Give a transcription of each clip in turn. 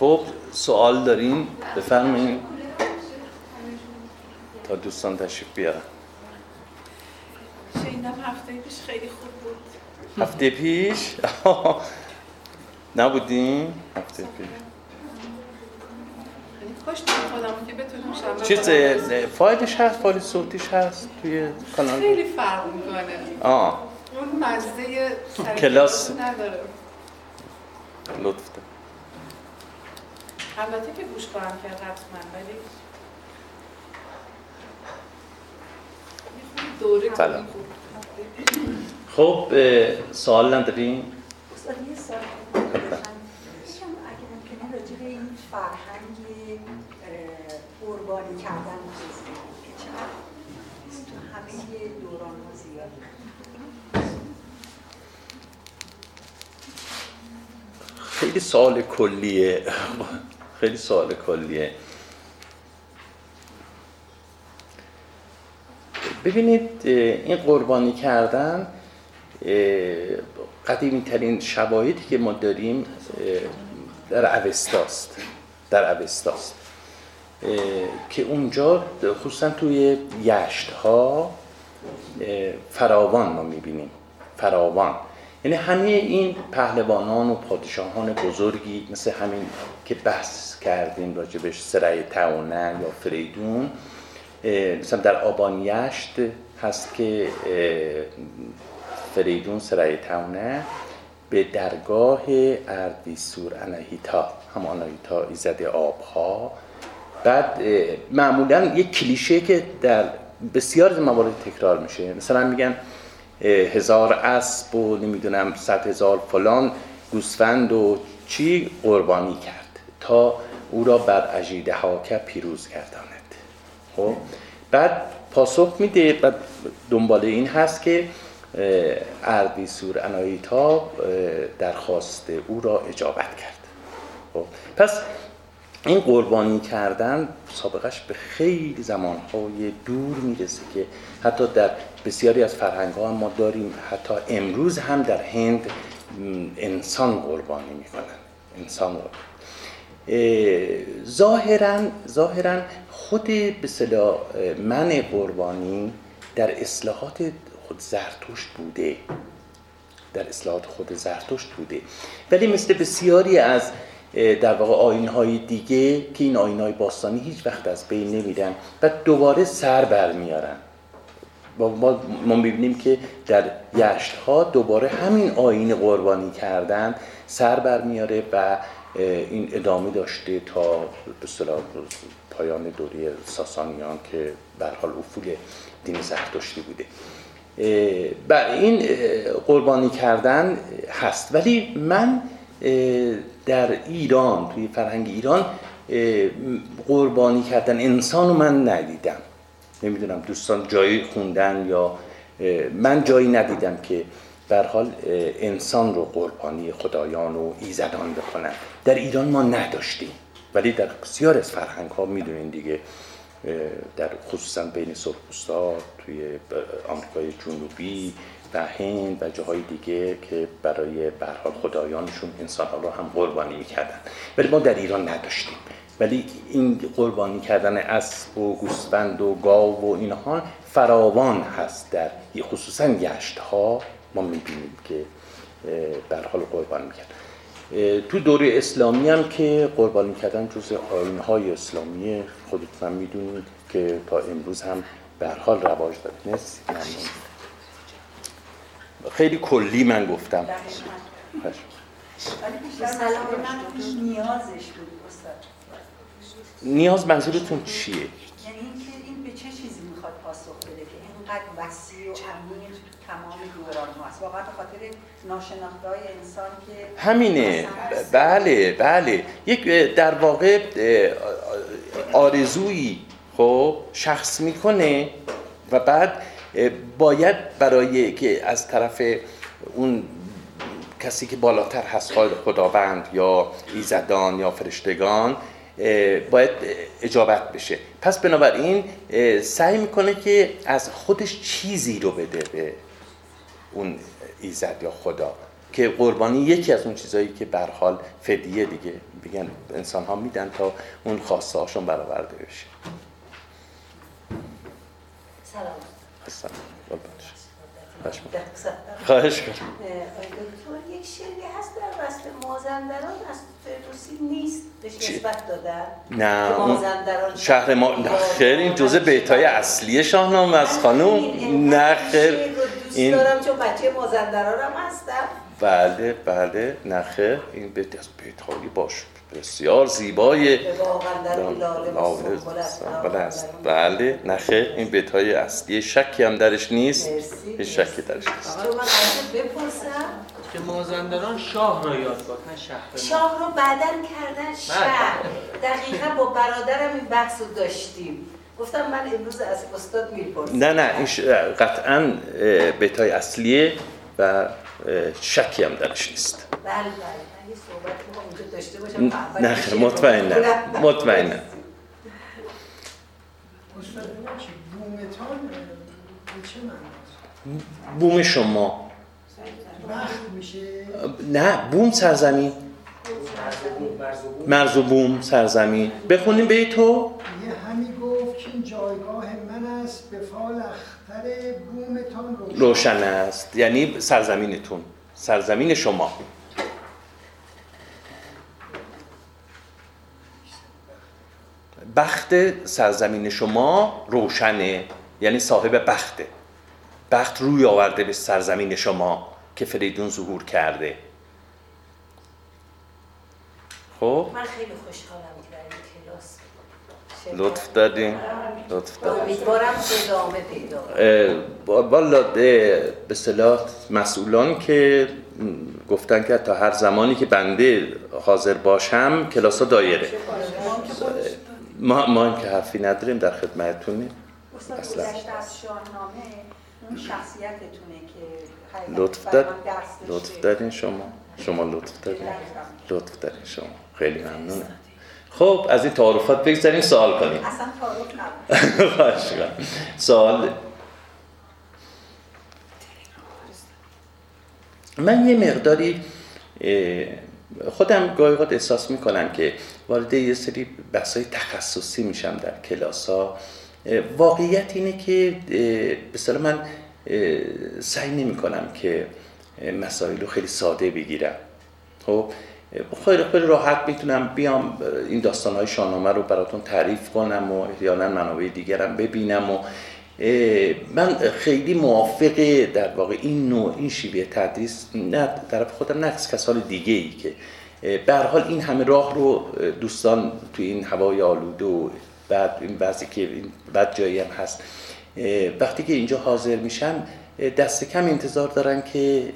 خب سوال دارین بفرمایید. تا دوستان تشریف بیارن. شنیدم هفته پیش خیلی خوب بود. هفته پیش؟ نبودیم هفته پیش. یعنی چیز فایلش هست فایل صوتیش هست توی کانال. خیلی فرق می‌کنه. آه. اون مزه کلاس. نداره. لطف. البته که گوش کنم کرد حتما ولی دوره سلام. خوب. خب سوال نداریم استاد یه اگه ممکنه راجع به این فرهنگ قربانی کردن چیز بگید که چقدر تو همه دوران ها زیاده خیلی سوال کلیه. خیلی سوال کلیه. ببینید این قربانی کردن قدیمی ترین شواهدی که ما داریم در اوستاست در اوستاست. که اونجا خصوصا توی یشت ها فراوان ما می‌بینیم. فراوان. یعنی همه این پهلوانان و پادشاهان بزرگی مثل همین که بحث کردیم راجبش سرای تاونه یا فریدون مثلا در آبانیشت هست که فریدون سرای تاونه به درگاه اردیسور اناهیتا هم آناهیتا ایزد آبها. بعد معمولا یک کلیشه که در بسیار موارد تکرار میشه. مثلا میگن هزار اسب و نمی‌دونم صد هزار فلان گوسفند و چی قربانی کرد. تا او را بر اژیده هاکه پیروز گرداند خب بعد پاسخ میده بعد دنبال این هست که اردیسور انایتا درخواست او را اجابت کرد. خب پس این قربانی کردن سابقش به خیلی زمانهای دور می‌رسه که حتی در بسیاری از فرهنگ ها ما داریم حتی امروز هم در هند انسان قربانی می‌کنن. انسان قربانی. ظاهرا ظاهرا خود به من قربانی در اصلاحات خود زرتشت بوده. در اصلاحات خود زرتشت بوده. ولی مثل بسیاری از در واقع آینهای دیگه که این آینهای باستانی هیچ وقت از بین نمیرن و دوباره سر برمیارن ما, ما می‌بینیم که در یشت ها دوباره همین آین قربانی کردن سر برمیاره و این ادامه داشته تا به پایان دوره ساسانیان که به حال افول دین زرتشتی بوده. بر این اه، قربانی کردن هست. ولی من در ایران توی فرهنگ ایران قربانی کردن انسان رو من ندیدم. نمی‌دونم دوستان جایی خوندن یا من جایی ندیدم که بر حال انسان رو قربانی خدایان و ایزدان بکنن. در ایران ما نداشتیم. ولی در بسیار از فرهنگ ها می‌دونین دیگه در خصوصا بین سرخپوستا توی آمریکای جنوبی و هند و جاهای دیگه که برای به هر حال خدایانشون انسان ها رو هم قربانی می‌کردن. ولی ما در ایران نداشتیم. ولی این قربانی کردن اسب و گوسفند و گاو و اینها فراوان هست در خصوصا یشت ها ما می‌بینیم که هر حال قربانی می‌کرد تو دوره اسلامی هم که قربانی کردن جز آیین‌های اسلامی خودتون هم می‌دونید که تا امروز هم به حال رواج داره. مرسی. ممنون. خیلی کلی من گفتم. نیازش بود نیاز منظورتون چیه؟ یعنی اینکه این به چه چیزی می‌خواد پاسخ بده که اینقدر وسیع و عمیق تمام دوران هست واقعا به خاطر ناشناخته های انسان که همینه. بله بله. یک در واقع آرزویی خب شخص می‌کنه و بعد باید برای که از طرف اون کسی که بالاتر هست خداوند یا ایزدان یا فرشتگان باید اجابت بشه. پس بنابراین سعی می‌کنه که از خودش چیزی رو بده به اون ایزد یا خدا. که قربانی یکی از اون چیزهایی که بر حال فدیه دیگه. میگن انسان ها میدن تا اون خواسته هاشون برآورده بشه. سلام. هستم خواهش کنم دکتر یک شعری هست در وصل مازندران از فردوسی نیست بهش نسبت دادن؟ نه مازندران شهر ما نه خیر این جزء بیتای اصلی شاهنامه از خانم نه خیر. این دوست این دارم چون بچه مازندران هم هستم. بله بله خیر این بیت از بیتهای باش. بسیار زیبای است. سنبل است. بله نه خیر این بیت های اصلی شکی هم درش نیست. هیچ شکی درش نیست. من بپرسم. که مازندران شاه را یاد کن نه شهر شاه رو بعدا کردن شهر. دقیقا با برادرم این بحث رو داشتیم. گفتم من امروز از استاد می‌پرسم. نه نه این قطعا بیت های اصلیه و شکی هم درش نیست. بله بله. من یه صحبت داشته باشم نه مطمئنم. مطمئنم. به؟ بوم شما. نه بوم سرزمین. مرز و بوم سرزمین. بخونیم بیتو یه همی گفت که این جایگاه من است به فال بومتان روشن روشن است. یعنی سرزمینتون. سرزمین شما. بخت سرزمین شما روشنه. یعنی صاحب بخته بخت روی آورده به سرزمین شما که فریدون ظهور کرده. خب؟ من خیلی خوشحالم که در این کلاس شرکت لطف دادین. لطف والا به اصطلاح مسئولان که گفتن که تا هر زمانی که بنده حاضر باشم کلاس ها دایره. ما, ما این که حرفی نداریم در خدمتتونیم. اصلا. از شاهنامه اون شخصیتتونه که لطف داشته. لطف دارین شما. شما لطف دارین لطف دارین شما. خیلی ممنونم. خب از این تعارفات بگذاریم سوال کنیم. اصلا تعارف نبود. سوال من یه مقداری خودم گاهی اوقات احساس می‌کنم که وارد یه سری بحثای تخصصی میشم در کلاس ها واقعیت اینه که به اصطلاح من سعی نمی کنم که مسائل رو خیلی ساده بگیرم. خب؟ خیلی خیلی راحت می‌تونم بیام این داستان های شاهنامه رو براتون تعریف کنم و احیانا منابع دیگرم ببینم و من خیلی موافق در واقع این نوع این شیوه تدریس نه طرف خودم نه کسان دیگه ای که به حال این همه راه رو دوستان توی این هوای آلوده و بعد این بعضی که بد جایی هم هست وقتی که اینجا حاضر میشن دست کم انتظار دارن که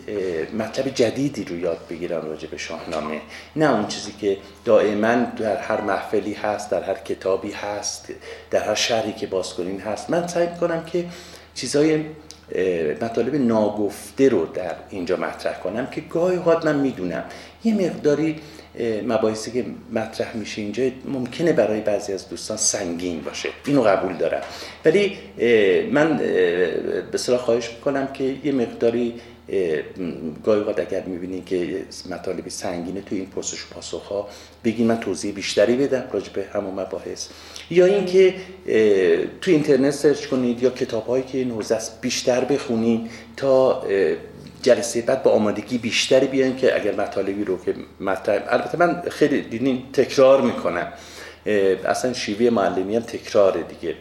مطلب جدیدی رو یاد بگیرن راجع به شاهنامه. نه اون چیزی که دائما در هر محفلی هست در هر کتابی هست در هر شهری که باز کنین هست. من سعی می‌کنم که چیزای مطالب ناگفته رو در اینجا مطرح کنم که گاهی اوقات من می‌دونم. یه مقداری مباحثی که مطرح میشه اینجا ممکنه برای بعضی از دوستان سنگین باشه. اینو قبول دارم. ولی من به اصطلاح خواهش می‌کنم که یه مقداری گاهی اوقات اگر می‌بینین که مطالبی سنگینه توی این پرسش و پاسخ ها بگین من توضیح بیشتری بدم راجع به همون مباحث. یا اینکه تو اینترنت سرچ کنید یا کتاب هایی که نوزه بیشتر بخونید تا جلسه بعد با آمادگی بیشتری بیاین که اگر مطالبی رو که مطرح البته من خیلی دیدین تکرار می‌کنم. اصلا شیوه معلمی هم تکراره دیگه.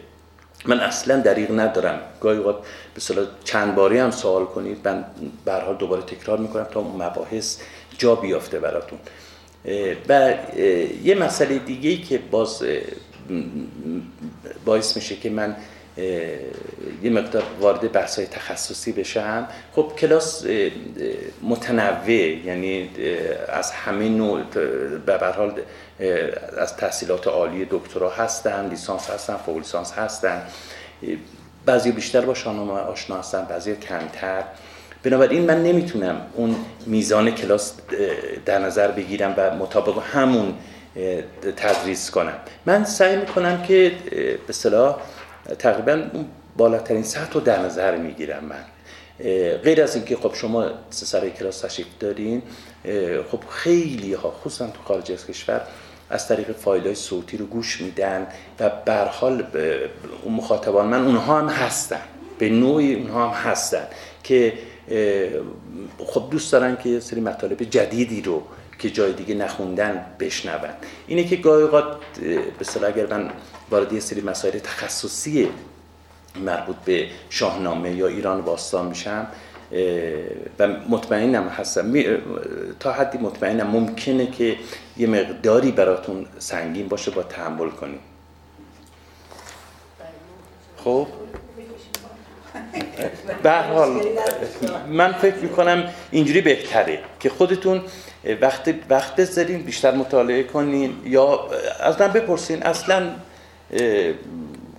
من اصلا دریغ ردارم گاهی اوقات به اصطلاح چند باری هم سوال کنید من به حال دوباره تکرار می‌کنم تا مباحث جا بیافته براتون. و یه مسئله دیگه ای که باز باعث میشه که من یه مقدار وارد بحث های تخصصی بشم. خب کلاس متنوع یعنی از همه نوع به حال از تحصیلات عالی دکترا هستن لیسانس هستن فوق لیسانس هستن. بعضی بیشتر با شاهنامه آشنا هستن بعضی کمتر. بنابراین من نمی‌تونم اون میزان کلاس در نظر بگیرم و مطابق همون تدریس کنم. من سعی می‌کنم که به اصطلاح تقریبا بالاترین سطح رو در نظر می‌گیرم من. غیر از اینکه خب شما سر کلاس تشریف دارین خب خیلی ها خصوصا تو خارج از کشور از طریق فایل های صوتی رو گوش میدن و به هر حال ب- اون مخاطبان من اونها هم هستن. به نوعی اونها هم هستن که خب دوست دارن که سری مطالب جدیدی رو که جای دیگه نخوندن بشنون. اینه که گاهی اوقات به اگر من وارد یه سری مسائل تخصصی مربوط به شاهنامه یا ایران باستان میشم و مطمئنم هستم. تا حدی مطمئنم ممکنه که یه مقداری براتون سنگین باشه با تحمل کنیم. خب؟ به حال من فکر می‌کنم اینجوری بهتره که خودتون وقت وقت بذارین بیشتر مطالعه کنین یا از من بپرسین. اصلا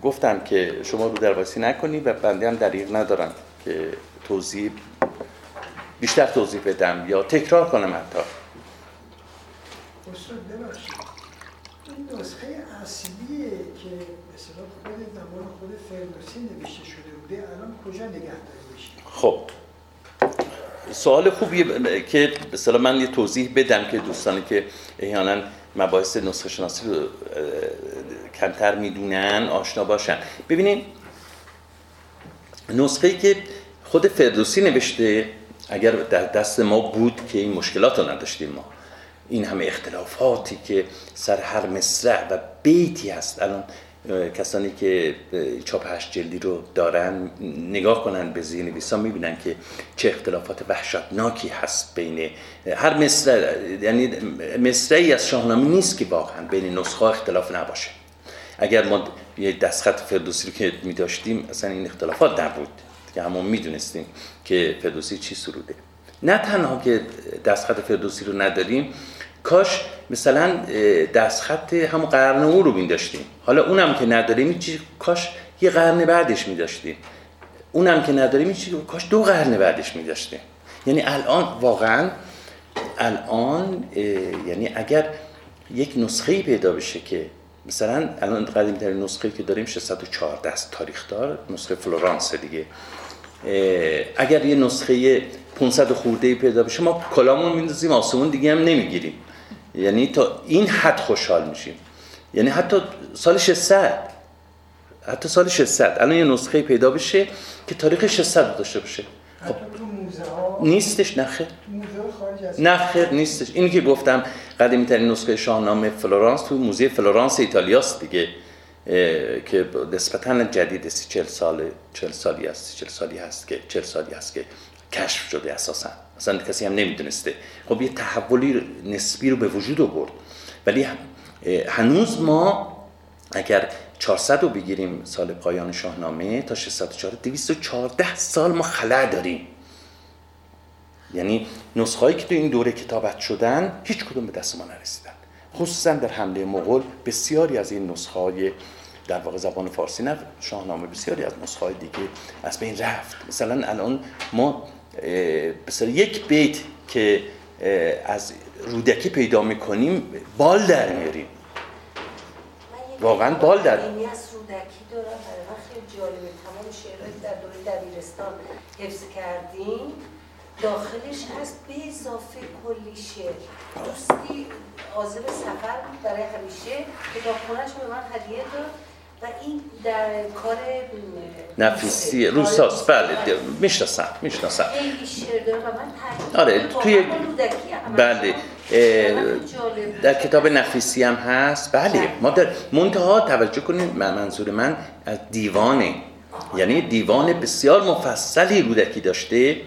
گفتم که شما رو درواسی نکنین و بنده هم دریغ ندارم که توضیح بیشتر توضیح بدم یا تکرار کنم حتی. این نسخه اصلیه که اصطلاح خود زمان خود فردوسی نوشته شده بوده الان کجا نگهداری میشه؟ خب. سوال خوبیه که اصطلاح من یه توضیح بدم که دوستانی که احیانا مباحث نسخه شناسی رو کمتر می‌دونن آشنا باشن. ببینید نسخه که خود فردوسی نوشته اگر در دست ما بود که این مشکلات رو نداشتیم ما. این همه اختلافاتی که سر هر مصرع و بیتی هست. الان کسانی که چاپ هشت جلدی رو دارن نگاه کنن به زیر نویسا می‌بینن که چه اختلافات وحشتناکی هست بین هر مصرع یعنی مصرعی از شاهنامه نیست که واقعا بین نسخه اختلاف نباشه. اگر ما یه دستخط فردوسی رو که می داشتیم اصلا این اختلافات نبود. که همون می‌دونستیم که فردوسی چی سروده. نه تنها که دستخط فردوسی رو نداریم کاش مثلا دستخط همون قرن او رو می داشتیم حالا اونم که نداریم چیز- کاش یه قرن بعدش می داشتیم اونم که نداریم چیز- کاش دو قرن بعدش می داشتیم یعنی الان واقعا الان یعنی اگر یک نسخه پیدا بشه که مثلا الان قدیم ترین نسخه که داریم 614 است تاریخ دار نسخه فلورانس دیگه. اگر یه نسخه 500 خورده پیدا بشه ما کلامون میندازیم آسمون دیگه هم نمی‌گیریم. یعنی تا این حد خوشحال میشیم. یعنی حتی سال 600 حتی سال 600 الان یه نسخه پیدا بشه که تاریخ 600 رو داشته باشه. ها نیستش نه خیر. نیستش. اینی که گفتم قدیمی ترین نسخه شاهنامه فلورانس تو موزه فلورانس ایتالیاست دیگه که نسبتا جدید سی چل سال چل سالی است سی چل سالی هست که چل سالی هست که کشف شده اساسا. اصلا کسی هم نمی‌دونسته. خب یه تحولی نسبی رو به وجود آورد. ولی هنوز ما اگر 400 رو بگیریم سال پایان شاهنامه تا 604 214 سال ما خلع داریم. یعنی نسخه که تو این دوره کتابت شدن هیچ کدوم به دست ما نرسیدن. خصوصا در حمله مغول بسیاری از این نسخه های در واقع زبان فارسی نه شاهنامه بسیاری از نسخه دیگه از بین رفت. مثلا الان ما مثلا یک بیت که از رودکی پیدا می‌کنیم بال در میاریم واقعاً بال در- خیلی جالبه. تمام شعرهایی در دوره دبیرستان حفظ کردیم. داخلش هست به اضافه کلی شعر. دوستی عازم سفر برای همیشه کتابخونهش به من هدیه داد. و این در کار نفیسی کار روساست. بله. می‌شناسم می‌شناسم. آره، واقعاً توی-. بله در. کتاب نفیسی هم هست. بله ما در منتها توجه کنید من- منظور من از دیوانه. یعنی دیوان بسیار مفصلی رودکی داشته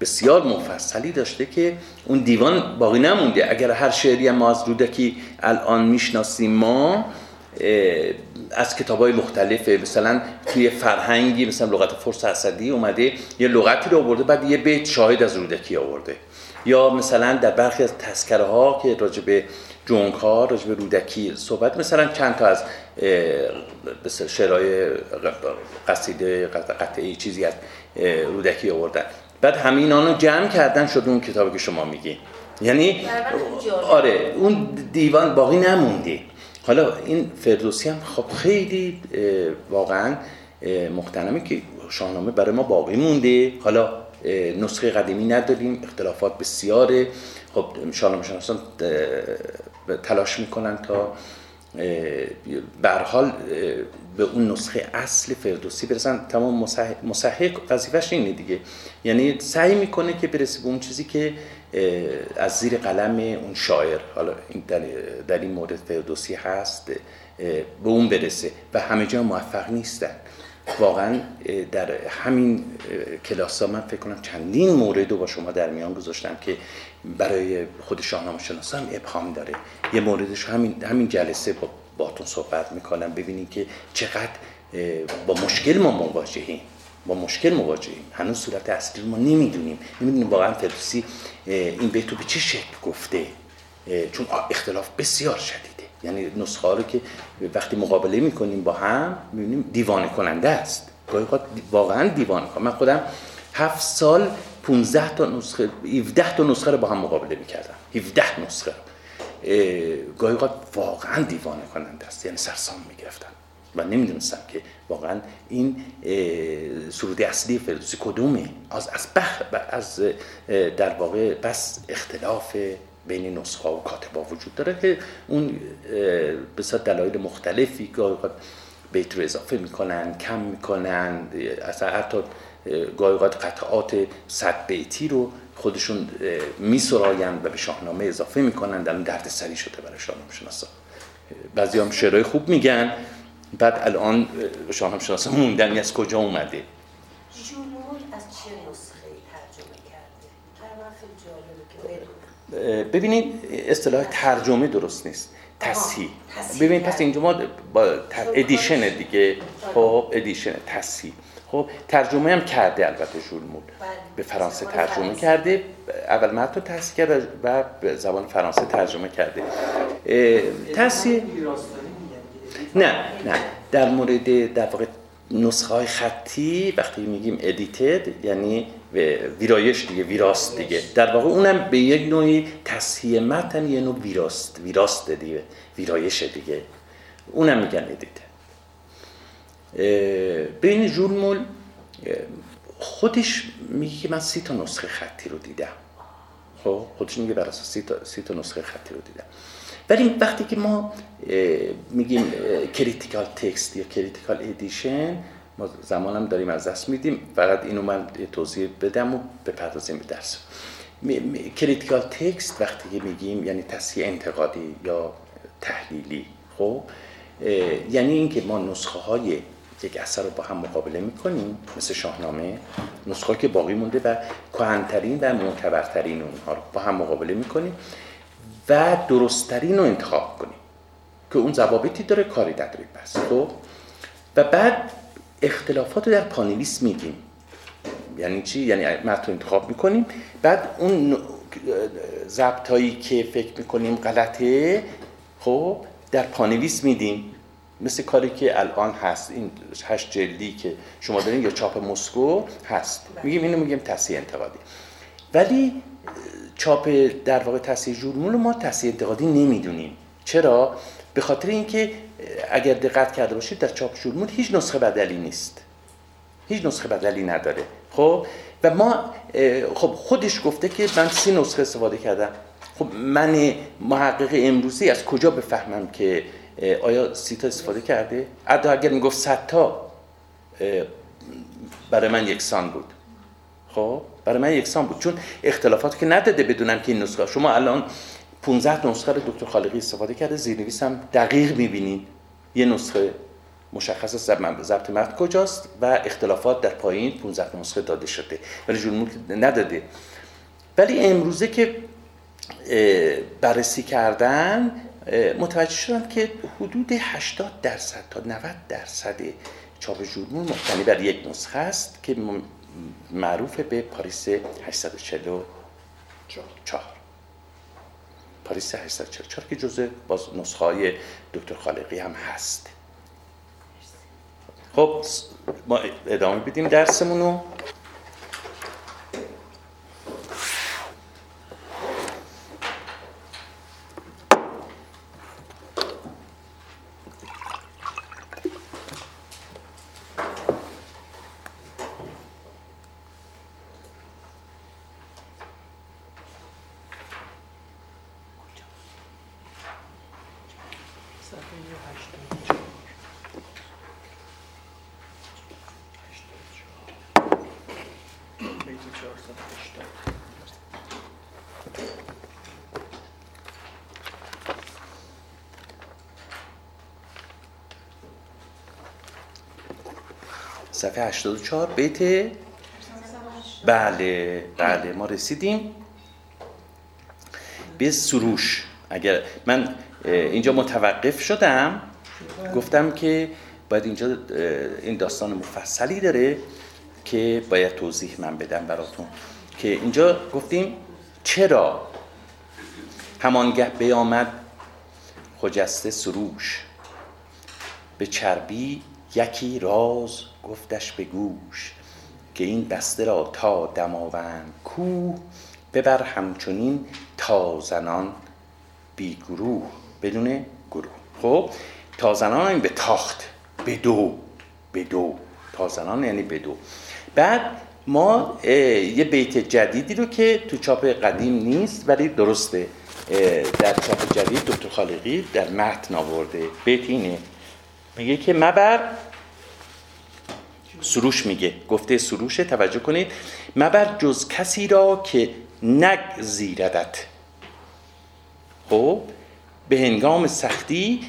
بسیار مفصلی داشته که اون دیوان باقی نمونده. اگر هر شعری هم ما از رودکی الان می‌شناسیم ما از کتاب های مختلفه مثلا توی فرهنگی مثلا لغت فرس اسدی اومده یه لغتی رو آورده بعد یه بیت شاهد از رودکی آورده. یا مثلا در برخی از تذکره ها که راجع به جونک ها راجع به رودکی صحبت مثلا چند تا از شعرهای قصیده قطعه چیزی از رودکی آوردن. بعد همه اینا رو جمع کردن شد اون کتابی که شما میگی. یعنی. آره اون دیوان باقی نمونده. حالا این فردوسی هم خب خیلی واقعا اه، محترمه که شاهنامه برای ما باقی مونده. حالا نسخه قدیمی نداریم اختلافات بسیاره. خب شاهنامه شناسان تلاش می‌کنن تا حال به اون نسخه اصل فردوسی برسن. تمام مصح- مصحح وظیفش اینه دیگه. یعنی سعی می‌کنه که برسه به اون چیزی که از زیر قلم اون شاعر. حالا این در, این مورد فردوسی هست به اون برسه و همه جا موفق نیستن. واقعا در همین کلاس ها من فکر کنم چندین مورد رو با شما در میان گذاشتم که برای خود شاهنامه شناسا هم ابهام داره. یه موردش همین همین جلسه با باتون صحبت می‌کنم. ببینید که چقدر با مشکل ما مواجهیم. با مشکل مواجهیم. هنوز صورت اصلی ما نمی‌دونیم. نمی‌دونیم واقعا فردوسی این بیت رو به چه شکل گفته. چون اختلاف بسیار شدیده. یعنی نسخه رو که وقتی مقابله می‌کنیم با هم می‌بینیم دیوانه کننده است. گاهی اوقات واقعا دیوانه کننده من خودم هفت سال 15 تا نسخه 17 تا نسخه رو با هم مقابله می‌کردم. 17 نسخه گاهی اوقات واقعا دیوانه کننده است. یعنی سرسام می‌گرفتم و نمی‌دونستم که واقعا این سرود اصلی فردوسی کدومه. از از بخ از در واقع بس اختلاف بین نسخه و کاتبا وجود داره که اون به دلایل مختلفی اوقات بیت رو اضافه می‌کنن کم می‌کنن اصلا حتی اه، گاهی اوقات قطعات صد بیتی رو خودشون میسراین و به شاهنامه اضافه می‌کنن در اون درد سری شده برای شاهنامه شناسا بعضی هم شعرهای خوب میگن. بعد الان اه، شاهنامه شناسا موندنی از کجا اومده؟ از چه نسخه ترجمه کرده؟ خیلی که ببینید اصطلاح ترجمه درست نیست. تصحیح. ببینید پس. اینجا ما با ادیشن دیگه. خب ادیشن تصحیح. خب ترجمه هم کرده البته ژولمول بله. به فرانسه ترجمه. کرده. اول متن رو تصحیح کرده و به زبان فرانسه ترجمه کرده. تصحیح نه نه. در مورد در واقع نسخه های خطی وقتی میگیم edited یعنی ویرایش دیگه ویراست دیگه. در واقع اونم به یک نوعی تصحیح متن یه نوع ویراست ویراست دیگه ویرایش دیگه. اونم میگن edited by ژول مول اه، خودش میگه که من سی تا نسخه خطی رو دیدم. خب خودش میگه بر اساس سی تا, سی تا نسخه خطی رو دیدم. ولی وقتی که ما میگیم critical text یا critical edition ما زمانم داریم از دست میدیم. فقط اینو من توضیح بدم و بپردازیم به درس. critical text وقتی که میگیم یعنی تصحیح انتقادی یا تحلیلی. خب؟ یعنی اینکه ما نسخه های یک اثر رو با هم مقابله می‌کنیم مثل شاهنامه نسخه که باقی مونده و کهنترین و معتبرترین اونها رو با هم مقابله می‌کنیم. و درستترین رو انتخاب کنیم که اون ضوابطی داره کاری نداره پس خب؟ و بعد اختلافات رو در پانویس میگیم. یعنی چی؟ یعنی متن رو انتخاب می‌کنیم. بعد اون ضبط هایی که فکر می‌کنیم غلطه خب در پانویس میدیم. مثل کاری که الان هست. این هشت جلدی که شما دارین یا چاپ مسکو هست. میگیم اینو میگیم تصحیح انتقادی. ولی چاپ در واقع تصحیح ژورمول رو ما تصحیح انتقادی نمی‌دونیم. چرا؟ به خاطر اینکه اگر دقت کرده باشید در چاپ ژورمول هیچ نسخه بدلی نیست. هیچ نسخه بدلی نداره. خب؟ و ما خب خودش گفته که من سی نسخه استفاده کردم. خب من محقق امروزی از کجا بفهمم که آیا سی تا استفاده کرده؟ حتی اگر می‌گفت صد تا برای من یکسان بود. خب؟ برای من یکسان بود. چون اختلافات که نداده بدونم که این نسخه شما الان 15 نسخه رو دکتر خالقی استفاده کرده زیرنویس هم دقیق می‌بینید یه نسخه مشخص است. ضبط متن کجاست؟ و اختلافات در پایین 15 نسخه داده شده. ولی ژورنال نداده. ولی امروزه که بررسی کردن متوجه شدم که حدود 80 درصد تا 90 درصد چاپ ژورنال مبتنی بر یک نسخه است که معروف به پاریس 844 پاریس 844 که جزء باز نسخه های دکتر خالقی هم هست. خب ما ادامه بدیم درسمون رو 84 84 بیت 480 صفحه 84 بیت؟ بله بله ما رسیدیم. به سروش. اگر من اینجا متوقف شدم. گفتم که باید اینجا این داستان مفصلی داره که باید توضیح من بدم براتون. که اینجا گفتیم چرا همانگه بیامد خجسته سروش؟ به چربی یکی راز گفتش به گوش که این بسته را تا دماوند کوه ببر همچنین تا زنان بی گروه بدون گروه. خب تا زنان یعنی به تاخت به دو به دو. تا زنان یعنی به دو. بعد ما یه بیت جدیدی رو که تو چاپ قدیم نیست ولی درسته. در چاپ جدید دکتر خالقی در متن آورده. بیت اینه. میگه که مبر. سروش میگه. گفته سروشه توجه کنید. مبر جز کسی را که نگزیردت. خب به هنگام سختی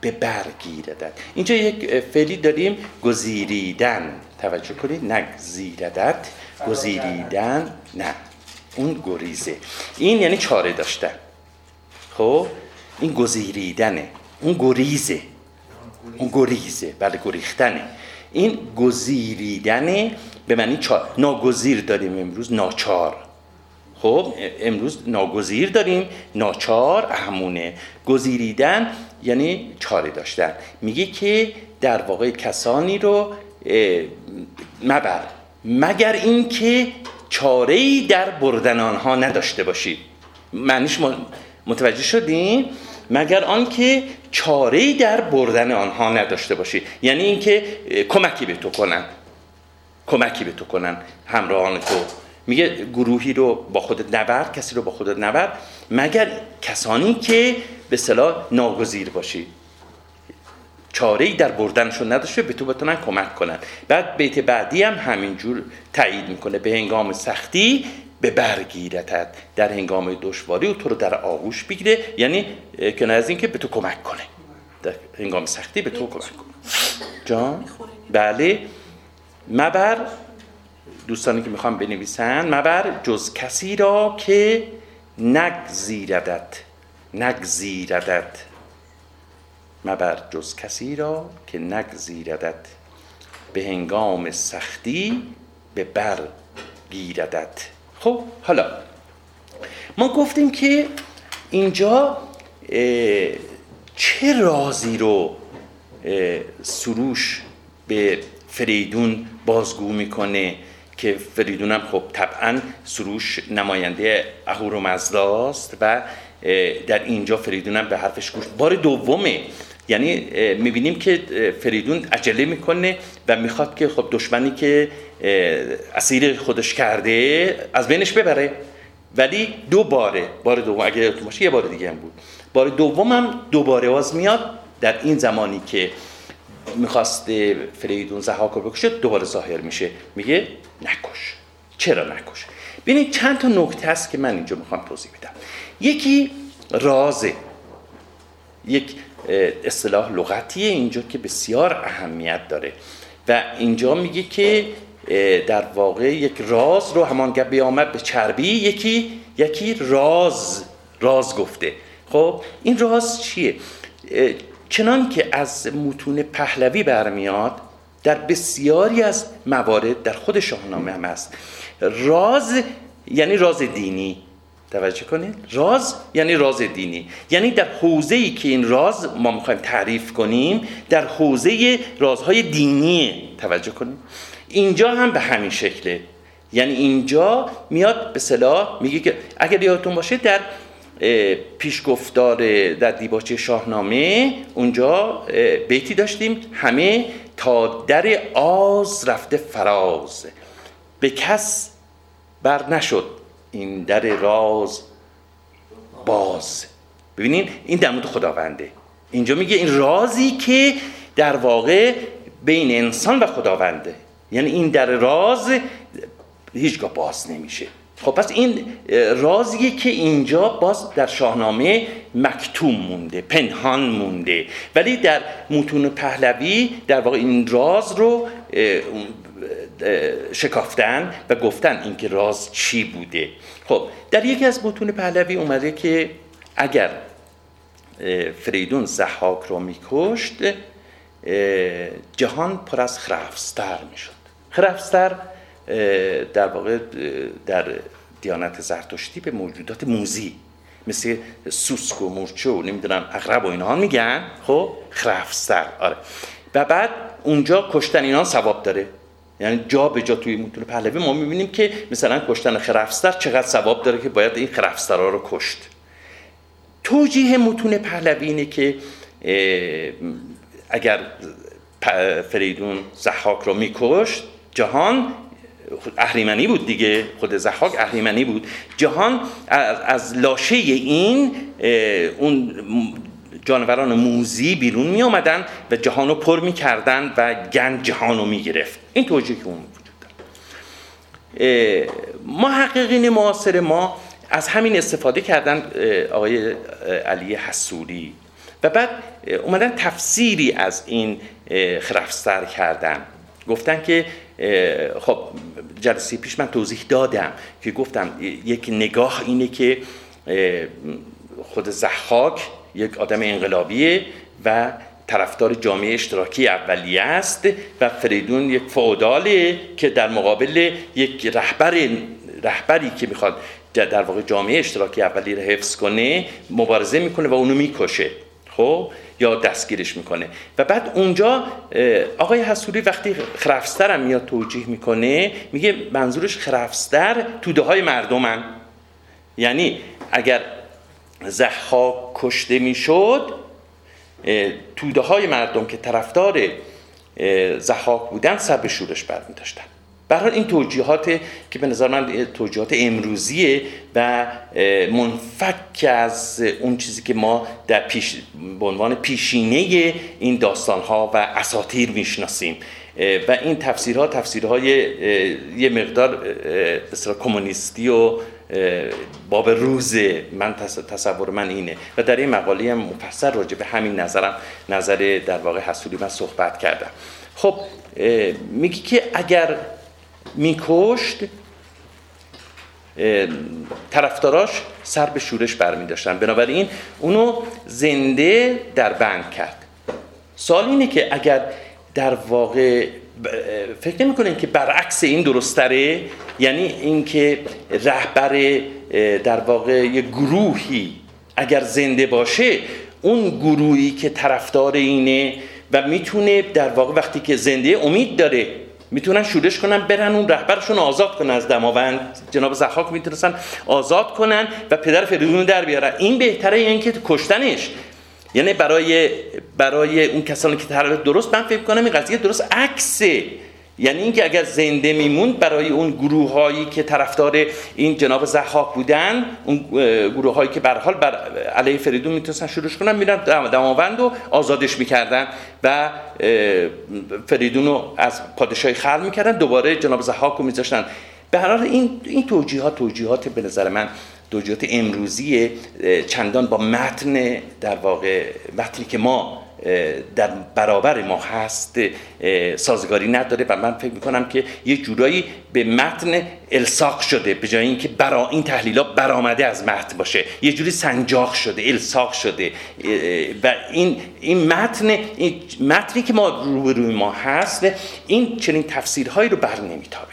به برگیردت اینجا یک فعلی داریم گزیریدن. توجه کنید نگزیردت گزیریدن. نه اون گریزه. این یعنی چاره داشتن. خب این گزیریدنه. اون گریزه. گریزه بله گریختنه. این گزیریدنه به معنی چار ناگزیر داریم امروز ناچار. خب امروز ناگزیر داریم ناچار همونه. گزیریدن یعنی چاره داشتن. میگه که در واقع کسانی رو مبر. مگر اینکه چاره ای در بردن آنها نداشته باشید. معنیش متوجه شدین؟ مگر آنکه چاره در بردن آنها نداشته باشی. یعنی اینکه کمکی به تو کنن. کمکی به تو کنن. همراهان تو. میگه گروهی رو با خودت نبر کسی رو با خودت نبر مگر کسانی که به صلاح ناگزیر باشی. چاره در بردنشون نداشته به تو بتونن کمک کنن. بعد بیت بعدی هم همینجور تایید می‌کنه. به هنگام سختی به برگیرتت در هنگام دشواری و تو رو در آغوش بگیره. یعنی کنار از این که به تو کمک کنه. در هنگام سختی به تو کمک کنه. جان؟ بله. مبر دوستانی که می‌خوام بنویسن مبر جز کسی را که نگزیردت نگزیردت. مبر جز کسی را که نگزیردت. به هنگام سختی به بر گیردت. خب حالا ما گفتیم که اینجا چه رازی رو سروش به فریدون بازگو می‌کنه که فریدون هم خب طبعا سروش نماینده اهورامزداست و در اینجا فریدون هم به حرفش گوش بار دومه. یعنی می‌بینیم که فریدون عجله می‌کنه و می‌خواد که خب دشمنی که اسیر خودش کرده از بینش ببره. ولی دو باره بار دوم اگه یادتون یه بار دیگه هم بود. بار دوم هم دوباره باز میاد. در این زمانی که می‌خواست فریدون زحاک رو بکشه دوباره ظاهر میشه. میگه نکش. چرا نکش؟ ببینید چند تا نکته هست که من اینجا می‌خوام توضیح بدم. یکی رازه. یک اصطلاح لغتیه اینجا که بسیار اهمیت داره. و اینجا میگه که در واقع یک راز رو همانگه بیامد به چربی یکی یکی راز راز گفته. خب این راز چیه؟ چنان که از متون پهلوی برمیاد در بسیاری از موارد در خود شاهنامه هم هست. راز یعنی راز دینی. توجه کنید راز یعنی راز دینی. یعنی در حوزه ای که این راز ما می‌خوایم تعریف کنیم در حوزه رازهای دینی. توجه کنید اینجا هم به همین شکله. یعنی اینجا میاد به صلاح میگه که اگر یادتون باشه در پیشگفتار در دیباچه شاهنامه اونجا بیتی داشتیم. همه تا در آز رفته فراز. به کس بر نشد. این در راز باز. ببینین این در مورد خداونده. اینجا میگه این رازی که در واقع بین انسان و خداونده. یعنی این در راز هیچگاه باز نمیشه. خب پس این رازیه که اینجا باز در شاهنامه مکتوم مونده پنهان مونده. ولی در متون پهلوی در واقع این راز رو شکافتن و گفتن اینکه راز چی بوده. خب در یکی از متون پهلوی اومده که اگر فریدون زحاک رو میکشت جهان پر از خرفستر می‌شد. خرفستر در واقع در دیانت زرتشتی به موجودات موزی مثل سوسک و مورچه و نمی‌دونم اقرب و اینها میگن. خب خرفستر آره. و بعد اونجا کشتن اینا ثواب داره. یعنی جا به جا توی متون پهلوی ما می‌بینیم که مثلا کشتن خرفستر چقدر ثواب داره که باید این خرفسترها رو کشت. توجیه متون پهلوی اینه که اگر فریدون زحاک رو میکشت جهان اهریمنی بود دیگه خود زحاک اهریمنی بود. جهان از لاشه این اون جانوران موزی بیرون می آمدن و جهان رو پر می کردن و گنج جهان رو می گرفت این توجیه که اون وجود داره. محققین معاصر ما از همین استفاده کردن آقای علی حسوری. و بعد اومدن تفسیری از این خرفستر کردن. گفتن که خب جلسه پیش من توضیح دادم که گفتم یک نگاه اینه که خود زحاک یک آدم انقلابیه و طرفدار جامعه اشتراکی اولیه است و فریدون یک فعوداله که در مقابل یک رهبر رهبری که می‌خواد در واقع جامعه اشتراکی اولیه رو حفظ کنه مبارزه می‌کنه و اونو می‌کشه خب؟ یا دستگیرش می‌کنه. و بعد اونجا آقای حسوری وقتی خرفستر هم میاد توجیه می‌کنه میگه منظورش خرفستر توده های مردمن. یعنی اگر زحاک کشته می‌شد توده های مردم که طرفدار زحاک بودن سر به شورش برمیداشتن. برای این توجیهات که به نظر من توجیهات امروزیه و منفک از اون چیزی که ما در پیش به عنوان پیشینه این داستان ها و اساطیر می‌شناسیم. و این تفسیرها تفسیرهای یه مقدار کمونیستی و باب روز من تصور من اینه. و در این مقاله هم مفصل راجع به همین نظرم نظر در واقع حسولی من صحبت کردم. خب میگی که اگر میکشت طرفداراش سر به شورش برمی داشتن بنابراین اونو زنده در بند کرد. سوال اینه که اگر در واقع فکر نمی که برعکس این درستره؟ یعنی اینکه رهبر در واقع یه گروهی اگر زنده باشه اون گروهی که طرفدار اینه و می‌تونه در واقع وقتی که زنده امید داره می‌تونن شورش کنن برن اون رهبرشون آزاد کنن از دماوند جناب زحاک می‌تونستن آزاد کنن و پدر فریدون در بیارن. این بهتره یعنی که کشتنش. یعنی برای برای اون کسانی که طرف درست من فکر کنم این قضیه درست عکسه. یعنی اینکه اگر زنده میموند برای اون گروه هایی که طرفدار این جناب زحاک بودن اون گروه هایی که بر حال بر علیه فریدون می‌تونستن شروع کنن میرن دماوند و آزادش می‌کردن و فریدون رو از پادشاهی خلق می‌کردن دوباره جناب زحاک رو میذاشتن. به هر حال این این توجیهات توجیهات به نظر من توجیهات امروزی چندان با متن در واقع متنی که ما در برابر ما هست سازگاری نداره و من فکر می‌کنم که یه جورایی به متن الساق شده به جای اینکه برا این تحلیل برآمده از متن باشه. یه جوری سنجاق شده الساق شده. و این این متن این متنی که ما روبروی ما هست این چنین تفسیرهایی رو بر نمیتابه.